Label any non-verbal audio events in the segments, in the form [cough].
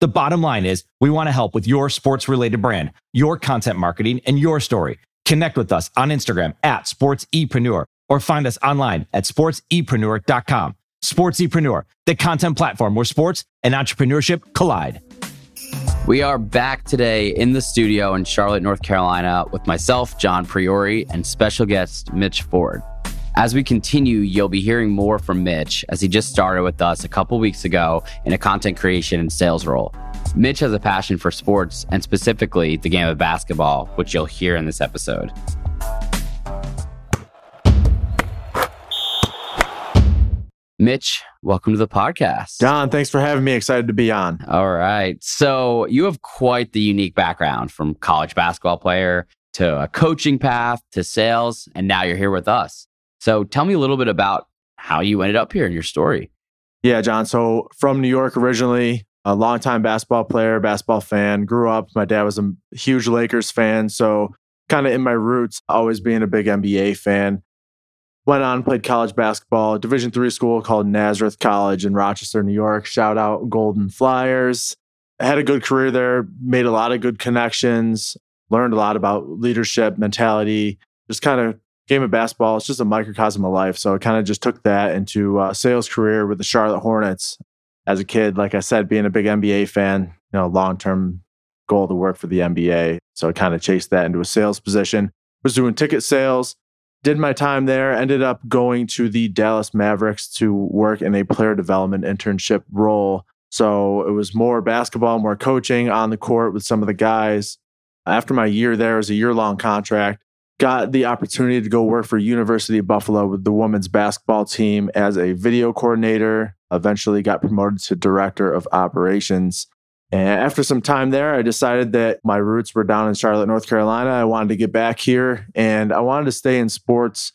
The bottom line is we want to help with your sports related brand, your content marketing, and your story. Connect with us on Instagram at sportsepreneur or find us online at sportsepreneur.com. Sportsepreneur, the content platform where sports and entrepreneurship collide. We are back today in the studio in Charlotte, North Carolina with myself, John Priore, and special guest Mitch Ford. As we continue, you'll be hearing more from Mitch as he just started with us a couple weeks ago in a content creation and sales role. Mitch has a passion for sports and specifically the game of basketball, which you'll hear in this episode. Mitch, welcome to the podcast. John, thanks for having me. Excited to be on. All right. So, you have quite the unique background from college basketball player to a coaching path to sales, and now you're here with us. So tell me a little bit about how you ended up here in your story. Yeah, John. So from New York originally, a longtime basketball player, basketball fan. Grew up, my dad was a huge Lakers fan. So kind of in my roots, always being a big NBA fan. Went on, played college basketball, Division three school called Nazareth College in Rochester, New York. Shout out Golden Flyers. I had a good career there, made a lot of good connections, learned a lot about leadership, mentality, just kind of game of basketball. It's just a microcosm of life. So I kind of just took that into a sales career with the Charlotte Hornets as a kid. Like I said, being a big NBA fan, you know, long term goal to work for the NBA. So I kind of chased that into a sales position. Was doing ticket sales. Did my time there. Ended up going to the Dallas Mavericks to work in a player development internship role. So it was more basketball, more coaching on the court with some of the guys. After my year there, it was a year long contract got the opportunity to go work for University of Buffalo with the women's basketball team as a video coordinator. Eventually got promoted to director of operations. And after some time there, I decided that my roots were down in Charlotte, North Carolina. I wanted to get back here and I wanted to stay in sports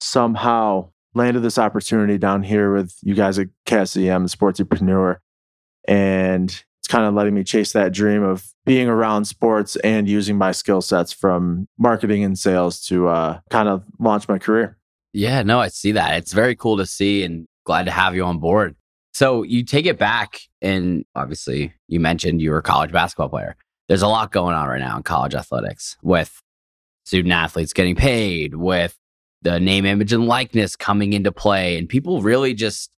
somehow. Landed this opportunity down here with you guys at KazCM, the Sportsepreneur. And it's kind of letting me chase that dream of being around sports and using my skill sets from marketing and sales to uh, kind of launch my career. Yeah, no, I see that. It's very cool to see and glad to have you on board. So you take it back, and obviously, you mentioned you were a college basketball player. There's a lot going on right now in college athletics with student athletes getting paid, with the name, image, and likeness coming into play, and people really just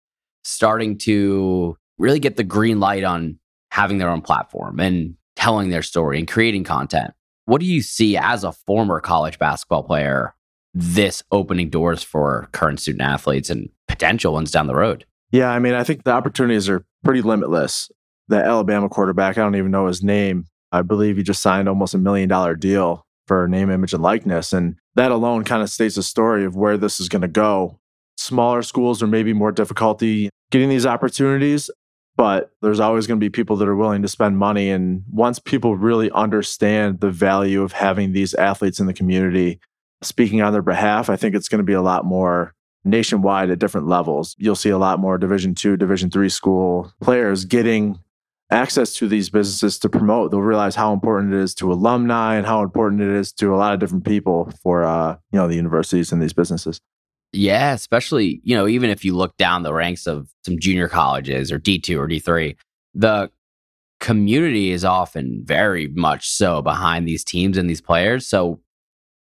starting to really get the green light on having their own platform and telling their story and creating content. What do you see as a former college basketball player, this opening doors for current student athletes and potential ones down the road? Yeah, I mean, I think the opportunities are pretty limitless. The Alabama quarterback, I don't even know his name. I believe he just signed almost a million dollar deal for name, image, and likeness. And that alone kind of states a story of where this is going to go. Smaller schools are maybe more difficulty getting these opportunities but there's always going to be people that are willing to spend money. And once people really understand the value of having these athletes in the community speaking on their behalf, I think it's going to be a lot more nationwide at different levels. You'll see a lot more Division two, Division three school players getting access to these businesses to promote. They'll realize how important it is to alumni and how important it is to a lot of different people for uh, you know the universities and these businesses. Yeah, especially, you know, even if you look down the ranks of some junior colleges or D2 or D3, the community is often very much so behind these teams and these players. So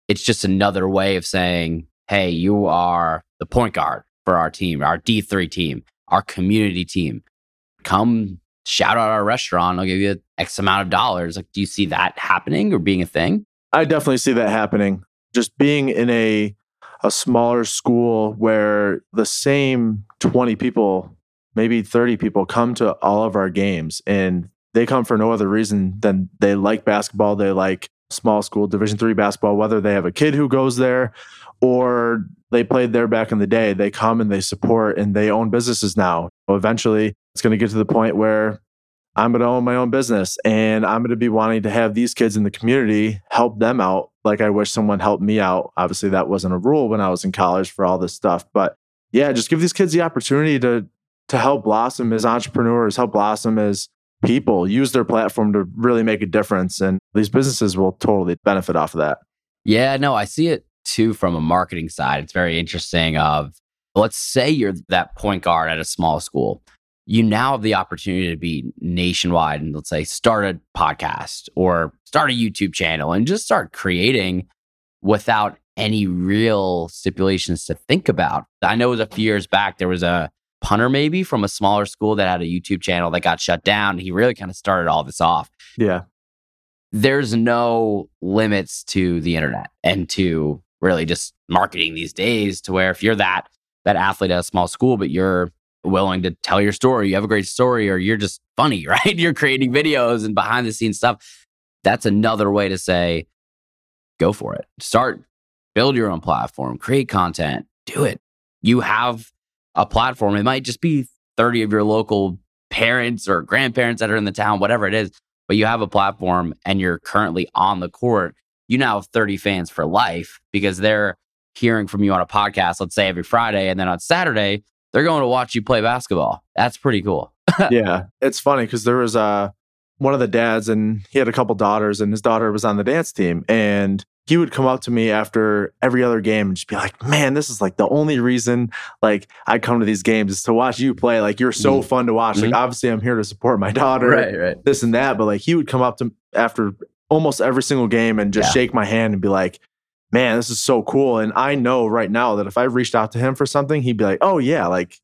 it's just another way of saying, hey, you are the point guard for our team, our D3 team, our community team. Come shout out our restaurant. I'll give you X amount of dollars. Like, do you see that happening or being a thing? I definitely see that happening. Just being in a a smaller school where the same 20 people, maybe 30 people come to all of our games and they come for no other reason than they like basketball, they like small school division 3 basketball whether they have a kid who goes there or they played there back in the day, they come and they support and they own businesses now. Eventually, it's going to get to the point where I'm going to own my own business and I'm going to be wanting to have these kids in the community help them out like I wish someone helped me out. Obviously, that wasn't a rule when I was in college for all this stuff, but yeah, just give these kids the opportunity to to help blossom as entrepreneurs, help blossom as people, use their platform to really make a difference and these businesses will totally benefit off of that. Yeah, no, I see it too from a marketing side. It's very interesting of let's say you're that point guard at a small school you now have the opportunity to be nationwide and let's say start a podcast or start a YouTube channel and just start creating without any real stipulations to think about. I know it was a few years back, there was a punter maybe from a smaller school that had a YouTube channel that got shut down. He really kind of started all this off. Yeah. There's no limits to the internet and to really just marketing these days to where if you're that that athlete at a small school, but you're willing to tell your story, you have a great story, or you're just funny, [laughs] right? You're creating videos and behind the scenes stuff. That's another way to say, go for it. Start, build your own platform, create content, do it. You have a platform. It might just be 30 of your local parents or grandparents that are in the town, whatever it is, but you have a platform and you're currently on the court. You now have 30 fans for life because they're hearing from you on a podcast, let's say every Friday. And then on Saturday, they're going to watch you play basketball. That's pretty cool. [laughs] yeah, it's funny because there was uh, one of the dads, and he had a couple daughters, and his daughter was on the dance team, and he would come up to me after every other game and just be like, "Man, this is like the only reason like I come to these games is to watch you play. Like you're so mm-hmm. fun to watch. Mm-hmm. Like obviously I'm here to support my [laughs] daughter, right, right. this and that, but like he would come up to after almost every single game and just yeah. shake my hand and be like, man, this is so cool. And I know right now that if I reached out to him for something, he'd be like, oh, yeah, like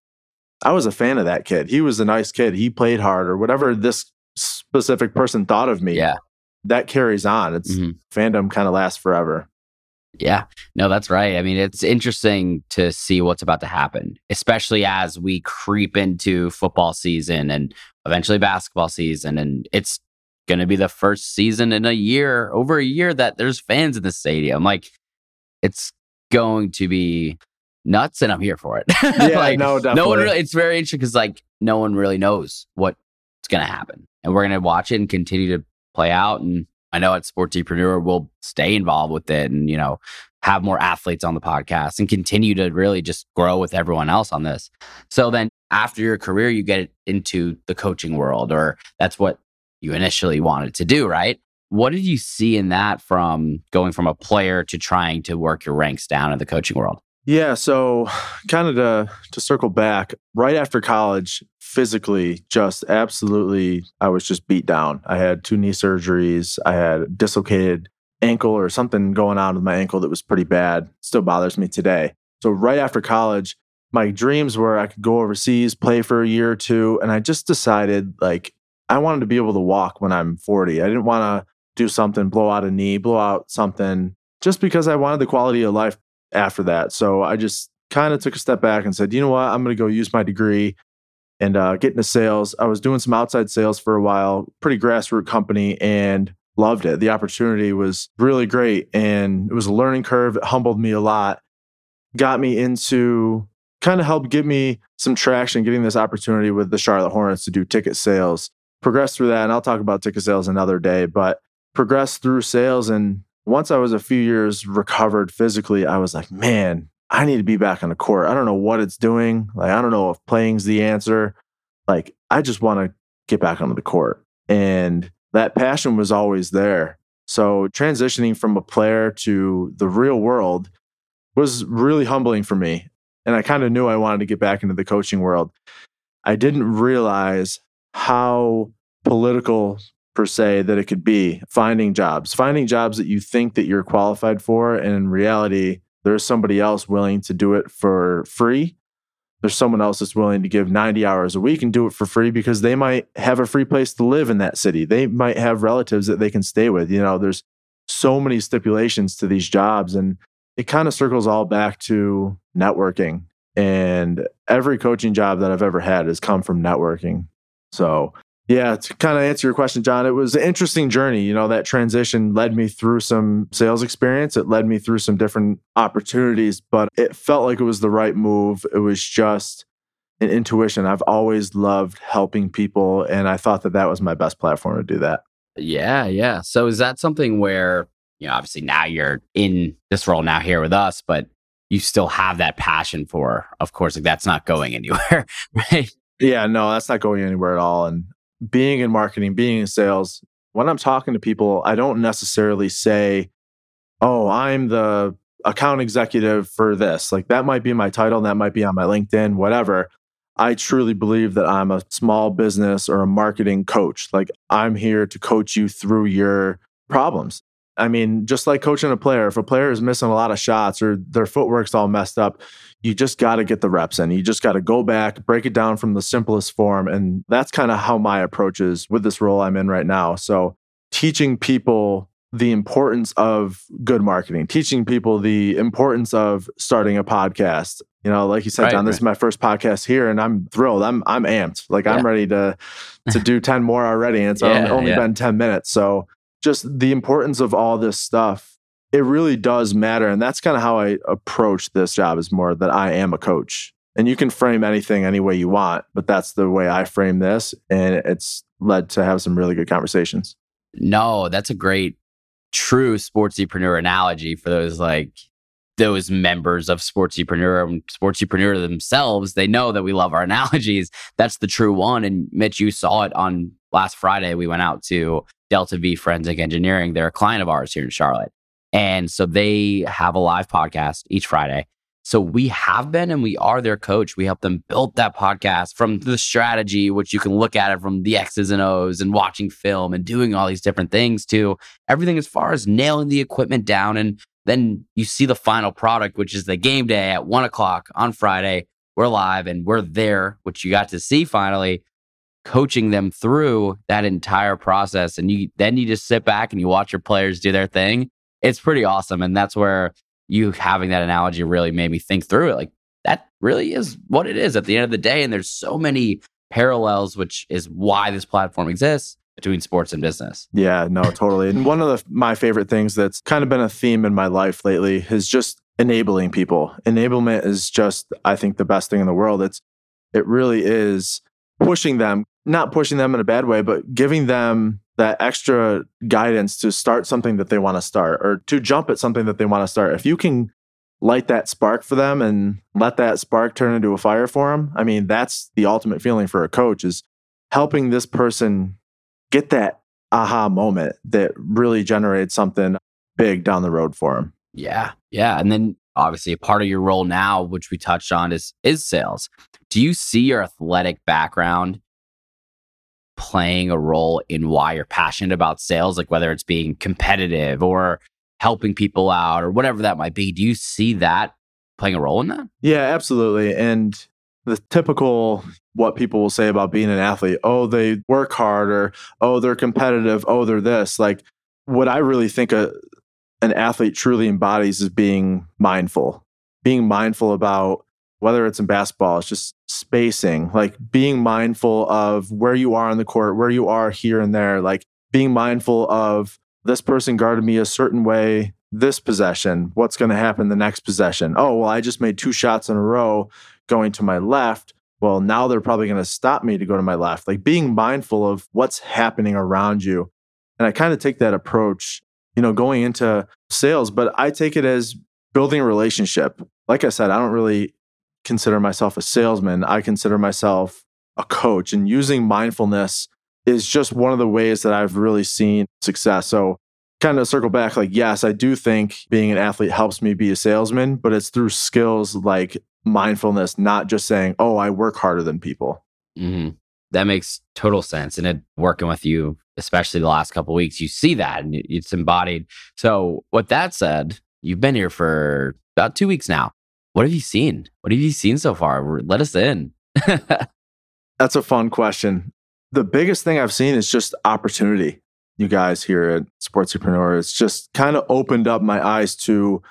I was a fan of that kid. He was a nice kid. He played hard or whatever this specific person thought of me. Yeah. That carries on. It's mm-hmm. fandom kind of lasts forever. Yeah, no, that's right. I mean, it's interesting to see what's about to happen, especially as we creep into football season and eventually basketball season. And it's going to be the first season in a year, over a year, that there's fans in the stadium. Like, it's going to be nuts, and I'm here for it. [laughs] Yeah, like, no, definitely. No one really. It's very interesting because like no one really knows what's going to happen, and we're going to watch it and continue to play out. And I know at Sportsepreneur we'll stay involved with it, and you know have more athletes on the podcast and continue to really just grow with everyone else on this. So then after your career, you get into the coaching world, or that's what you initially wanted to do, right? What did you see in that from going from a player to trying to work your ranks down in the coaching world? Yeah, so kind of to to circle back, right after college, physically just absolutely I was just beat down. I had two knee surgeries, I had a dislocated ankle or something going on with my ankle that was pretty bad. Still bothers me today. So right after college, my dreams were I could go overseas, play for a year or two, and I just decided like I wanted to be able to walk when I'm 40. I didn't want to do something, blow out a knee, blow out something, just because I wanted the quality of life after that. So I just kind of took a step back and said, you know what? I'm going to go use my degree and uh, get into sales. I was doing some outside sales for a while, pretty grassroots company, and loved it. The opportunity was really great. And it was a learning curve. It humbled me a lot, got me into kind of helped give me some traction getting this opportunity with the Charlotte Hornets to do ticket sales progressed through that. And I'll talk about ticket sales another day, but progressed through sales. And once I was a few years recovered physically, I was like, man, I need to be back on the court. I don't know what it's doing. Like, I don't know if playing's the answer. Like, I just want to get back onto the court. And that passion was always there. So transitioning from a player to the real world was really humbling for me. And I kind of knew I wanted to get back into the coaching world. I didn't realize how political per se that it could be finding jobs finding jobs that you think that you're qualified for and in reality there's somebody else willing to do it for free. There's someone else that's willing to give 90 hours a week and do it for free because they might have a free place to live in that city. They might have relatives that they can stay with. You know there's so many stipulations to these jobs and it kind of circles all back to networking. And every coaching job that I've ever had has come from networking so, yeah, to kind of answer your question, John, it was an interesting journey. You know, that transition led me through some sales experience. It led me through some different opportunities, but it felt like it was the right move. It was just an intuition. I've always loved helping people, and I thought that that was my best platform to do that. Yeah, yeah. So is that something where, you know, obviously now you're in this role now here with us, but you still have that passion for, of course, like that's not going anywhere, [laughs] right? Yeah, no, that's not going anywhere at all. And being in marketing, being in sales, when I'm talking to people, I don't necessarily say, oh, I'm the account executive for this. Like that might be my title, that might be on my LinkedIn, whatever. I truly believe that I'm a small business or a marketing coach. Like I'm here to coach you through your problems. I mean, just like coaching a player, if a player is missing a lot of shots or their footwork's all messed up, you just got to get the reps in. You just got to go back, break it down from the simplest form. And that's kind of how my approach is with this role I'm in right now. So, teaching people the importance of good marketing, teaching people the importance of starting a podcast. You know, like you said, right, John, this right. is my first podcast here, and I'm thrilled. I'm I'm amped. Like yeah. I'm ready to to [laughs] do ten more already, and it's yeah, only yeah. been ten minutes. So just the importance of all this stuff, it really does matter, and that's kind of how I approach this job. Is more that I am a coach, and you can frame anything any way you want, but that's the way I frame this, and it's led to have some really good conversations. No, that's a great true sportsepreneur analogy for those like those members of sportsepreneur and um, sportsepreneur themselves they know that we love our [laughs] analogies that's the true one and mitch you saw it on last friday we went out to delta v forensic engineering they're a client of ours here in charlotte and so they have a live podcast each friday so we have been and we are their coach. We help them build that podcast from the strategy, which you can look at it from the X's and O's and watching film and doing all these different things to everything as far as nailing the equipment down. And then you see the final product, which is the game day at one o'clock on Friday. We're live and we're there, which you got to see finally coaching them through that entire process. And you then you just sit back and you watch your players do their thing. It's pretty awesome. And that's where you having that analogy really made me think through it. Like that really is what it is at the end of the day. And there's so many parallels, which is why this platform exists between sports and business. Yeah, no, totally. and one of the, my favorite things that's kind of been a theme in my life lately is just enabling people. Enablement is just, I think, the best thing in the world. It's, it really is pushing them, not pushing them in a bad way, but giving them that extra guidance to start something that they want to start or to jump at something that they want to start. If you can light that spark for them and let that spark turn into a fire for them, I mean, that's the ultimate feeling for a coach is helping this person get that aha moment that really generates something big down the road for them. Yeah. Yeah. And then obviously a part of your role now, which we touched on is is sales. Do you see your athletic background playing a role in why you're passionate about sales, like whether it's being competitive or helping people out or whatever that might be. Do you see that playing a role in that? Yeah, absolutely. And the typical what people will say about being an athlete oh, they work hard, or oh, they're competitive, oh, they're this. Like, what I really think a, an athlete truly embodies is being mindful, being mindful about whether it's in basketball, it's just spacing, like being mindful of where you are on the court, where you are here and there, like being mindful of this person guarded me a certain way this possession. What's going to happen the next possession? Oh, well, I just made two shots in a row going to my left. Well, now they're probably going to stop me to go to my left. Like being mindful of what's happening around you. And I kind of take that approach, you know, going into sales, but I take it as building a relationship. Like I said, I don't really consider myself a salesman. I consider myself a coach. And using mindfulness is just one of the ways that I've really seen success. So, kind of circle back, like, yes, I do think being an athlete helps me be a salesman, but it's through skills like mindfulness, not just saying, oh, I work harder than people. Mm-hmm. That makes total sense. And it, working with you, especially the last couple weeks, you see that and it's embodied. So, with that said, you've been here for about two weeks now. What have you seen? What have you seen so far? Let us in. [laughs] That's a fun question. The biggest thing I've seen is just opportunity. You guys here at Sportsepreneur, it's just kind of opened up my eyes to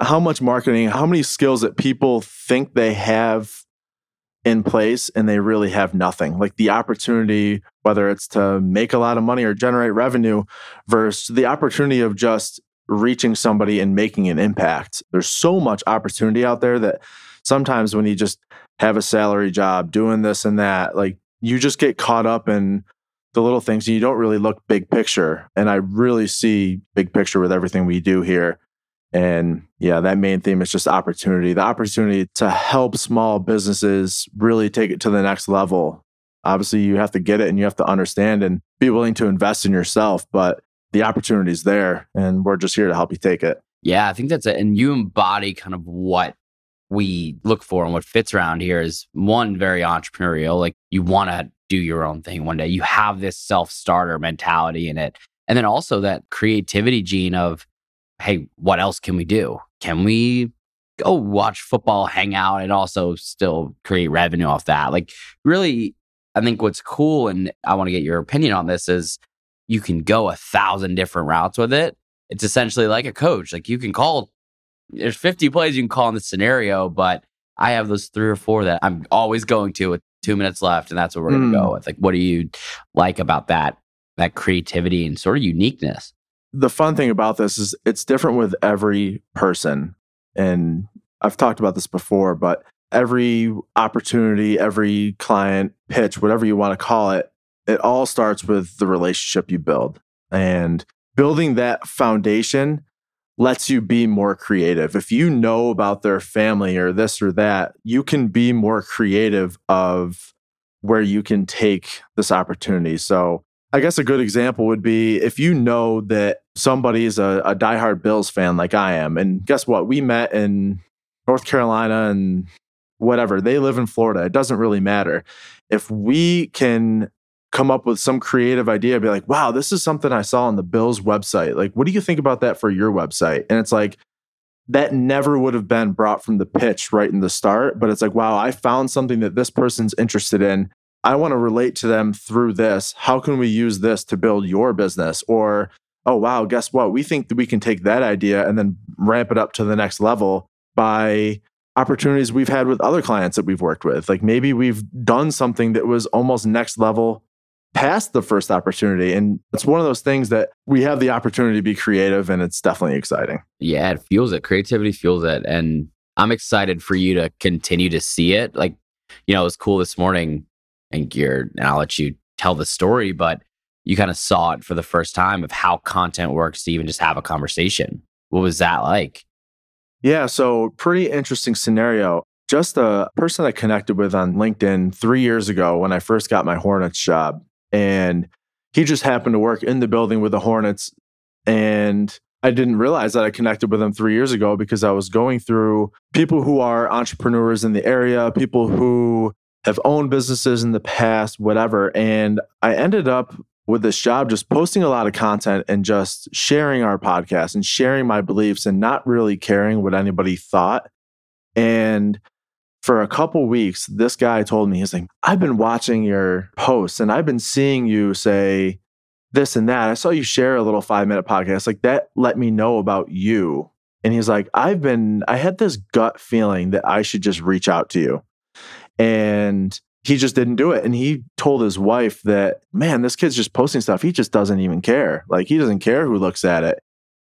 how much marketing, how many skills that people think they have in place and they really have nothing. Like the opportunity, whether it's to make a lot of money or generate revenue, versus the opportunity of just reaching somebody and making an impact. There's so much opportunity out there that sometimes when you just have a salary job, doing this and that. Like you just get caught up in the little things and you don't really look big picture. And I really see big picture with everything we do here. And yeah, that main theme is just opportunity the opportunity to help small businesses really take it to the next level. Obviously, you have to get it and you have to understand and be willing to invest in yourself, but the opportunity is there and we're just here to help you take it. Yeah, I think that's it. And you embody kind of what we look for and what fits around here is one, very entrepreneurial. Like you want to do your own thing one day. You have this self starter mentality in it. And then also that creativity gene of, hey, what else can we do? Can we go watch football, hang out, and also still create revenue off that? Like, really, I think what's cool, and I want to get your opinion on this, is you can go a thousand different routes with it. It's essentially like a coach. Like, you can call, there's 50 plays you can call in the scenario, but I have those three or four that I'm always going to with two minutes left, and that's what we're going to go hmm. with. Like, what do you like about that? That creativity and sort of uniqueness the fun thing about this is it's different with every person. And I've talked about this before, but every opportunity, every client pitch, whatever you want to call it, it all starts with the relationship you build. And building that foundation lets you be more creative. If you know about their family or this or that, you can be more creative of where you can take this opportunity. So I guess a good example would be if you know that somebody is a, a diehard Bills fan like I am, and guess what? We met in North Carolina and whatever. They live in Florida. It doesn't really matter. If we can come up with some creative idea, be like, wow, this is something I saw on the Bills website. Like, what do you think about that for your website? And it's like, that never would have been brought from the pitch right in the start. But it's like, wow, I found something that this person's interested in. I want to relate to them through this. How can we use this to build your business? Or, oh, wow, guess what? We think that we can take that idea and then ramp it up to the next level by opportunities we've had with other clients that we've worked with. Like maybe we've done something that was almost next level past the first opportunity. And it's one of those things that we have the opportunity to be creative and it's definitely exciting. Yeah, it fuels it. Creativity fuels it. And I'm excited for you to continue to see it. Like, you know, it was cool this morning and geared. And I'll let you tell the story, but you kind of saw it for the first time of how content works to even just have a conversation. What was that like? Yeah, so pretty interesting scenario. Just a person I connected with on LinkedIn three years ago when I first got my Hornets job. And he just happened to work in the building with the Hornets. And I didn't realize that I connected with him three years ago because I was going through people who are entrepreneurs in the area, people who have owned businesses in the past, whatever. And I ended up with this job just posting a lot of content and just sharing our podcast and sharing my beliefs and not really caring what anybody thought. And for a couple weeks, this guy told me, he's like, I've been watching your posts and I've been seeing you say this and that. I saw you share a little five minute podcast. Like that let me know about you. And he's like, I've been, I had this gut feeling that I should just reach out to you and he just didn't do it. And he told his wife that, man, this kid's just posting stuff. He just doesn't even care. Like he doesn't care who looks at it.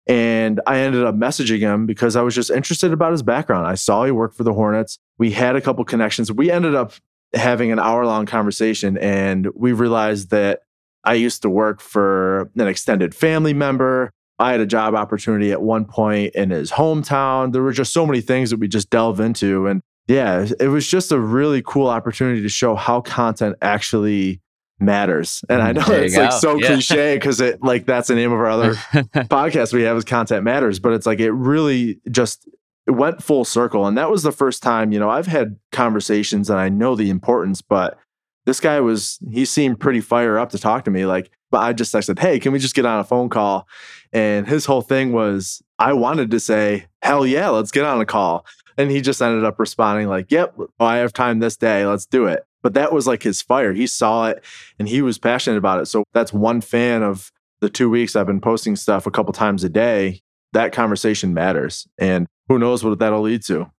And I ended up messaging him because I was just interested about his background. I saw he worked for the Hornets. We had a couple connections. We ended up having an hour long conversation and we realized that I used to work for an extended family member. I had a job opportunity at one point in his hometown. There were just so many things that we just delve into. And yeah, it was just a really cool opportunity to show how content actually matters. And I mm, know it's like so yeah. cliche because it like that's the name of our other [laughs] podcast we have is content matters, but it's like it really just it went full circle. And that was the first time, you know, I've had conversations and I know the importance, but this guy was he seemed pretty fire up to talk to me. Like, but I just said, Hey, can we just get on a phone call? And his whole thing was I wanted to say, Hell yeah, let's get on a call. And he just ended up responding like, "Yep, oh, I have time this day. Let's do it." But that was like his fire. He saw it and he was passionate about it. So that's one fan of the 2 weeks I've been posting stuff a couple times a day. That conversation matters. And who knows what that'll lead to.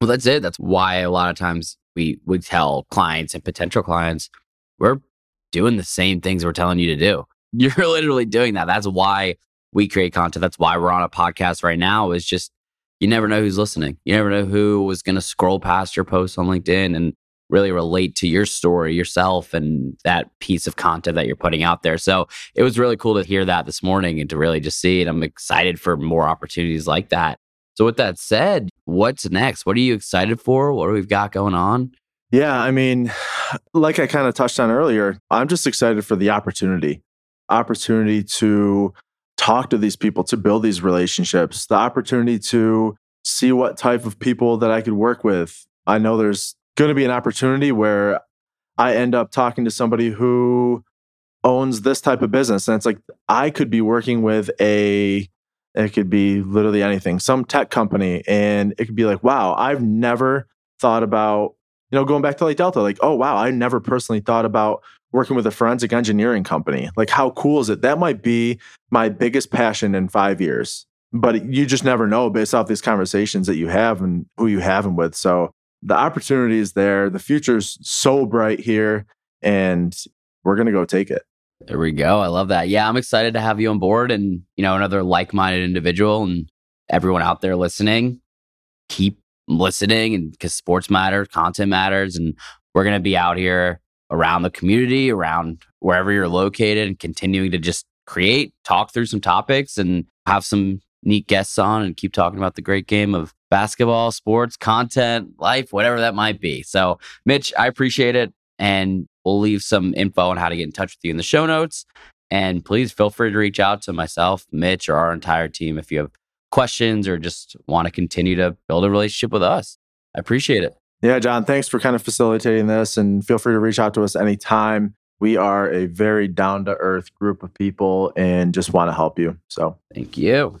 Well, that's it. That's why a lot of times we would tell clients and potential clients, we're doing the same things we're telling you to do. [laughs] You're literally doing that. That's why we create content. That's why we're on a podcast right now is just you never know who's listening. You never know who was going to scroll past your post on LinkedIn and really relate to your story yourself and that piece of content that you're putting out there. So it was really cool to hear that this morning and to really just see it. I'm excited for more opportunities like that. So with that said, what's next? What are you excited for? What do we've got going on? Yeah, I mean, [sighs] like I kind of touched on earlier, I'm just excited for the opportunity. Opportunity to talk to these people, to build these relationships, the opportunity to see what type of people that I could work with. I know there's going to be an opportunity where I end up talking to somebody who owns this type of business. And it's like, I could be working with a, it could be literally anything, some tech company. And it could be like, wow, I've never thought about, you know, going back to like Delta, like, oh, wow, I never personally thought about working with a forensic engineering company. Like, how cool is it? That might be my biggest passion in five years. But you just never know based off these conversations that you have and who you have them with. So the opportunity is there. The future's so bright here, and we're going to go take it. There we go. I love that. Yeah, I'm excited to have you on board and, you know, another like minded individual and everyone out there listening. Keep listening and because sports matters, content matters. And we're going to be out here around the community, around wherever you're located, and continuing to just create, talk through some topics and have some neat guests on and keep talking about the great game of basketball, sports, content, life, whatever that might be. So, Mitch, I appreciate it. And we'll leave some info on how to get in touch with you in the show notes. And please feel free to reach out to myself, Mitch, or our entire team if you have questions or just want to continue to build a relationship with us. I appreciate it. Yeah, John, thanks for kind of facilitating this and feel free to reach out to us anytime. We are a very down to earth group of people and just want to help you. So, thank you.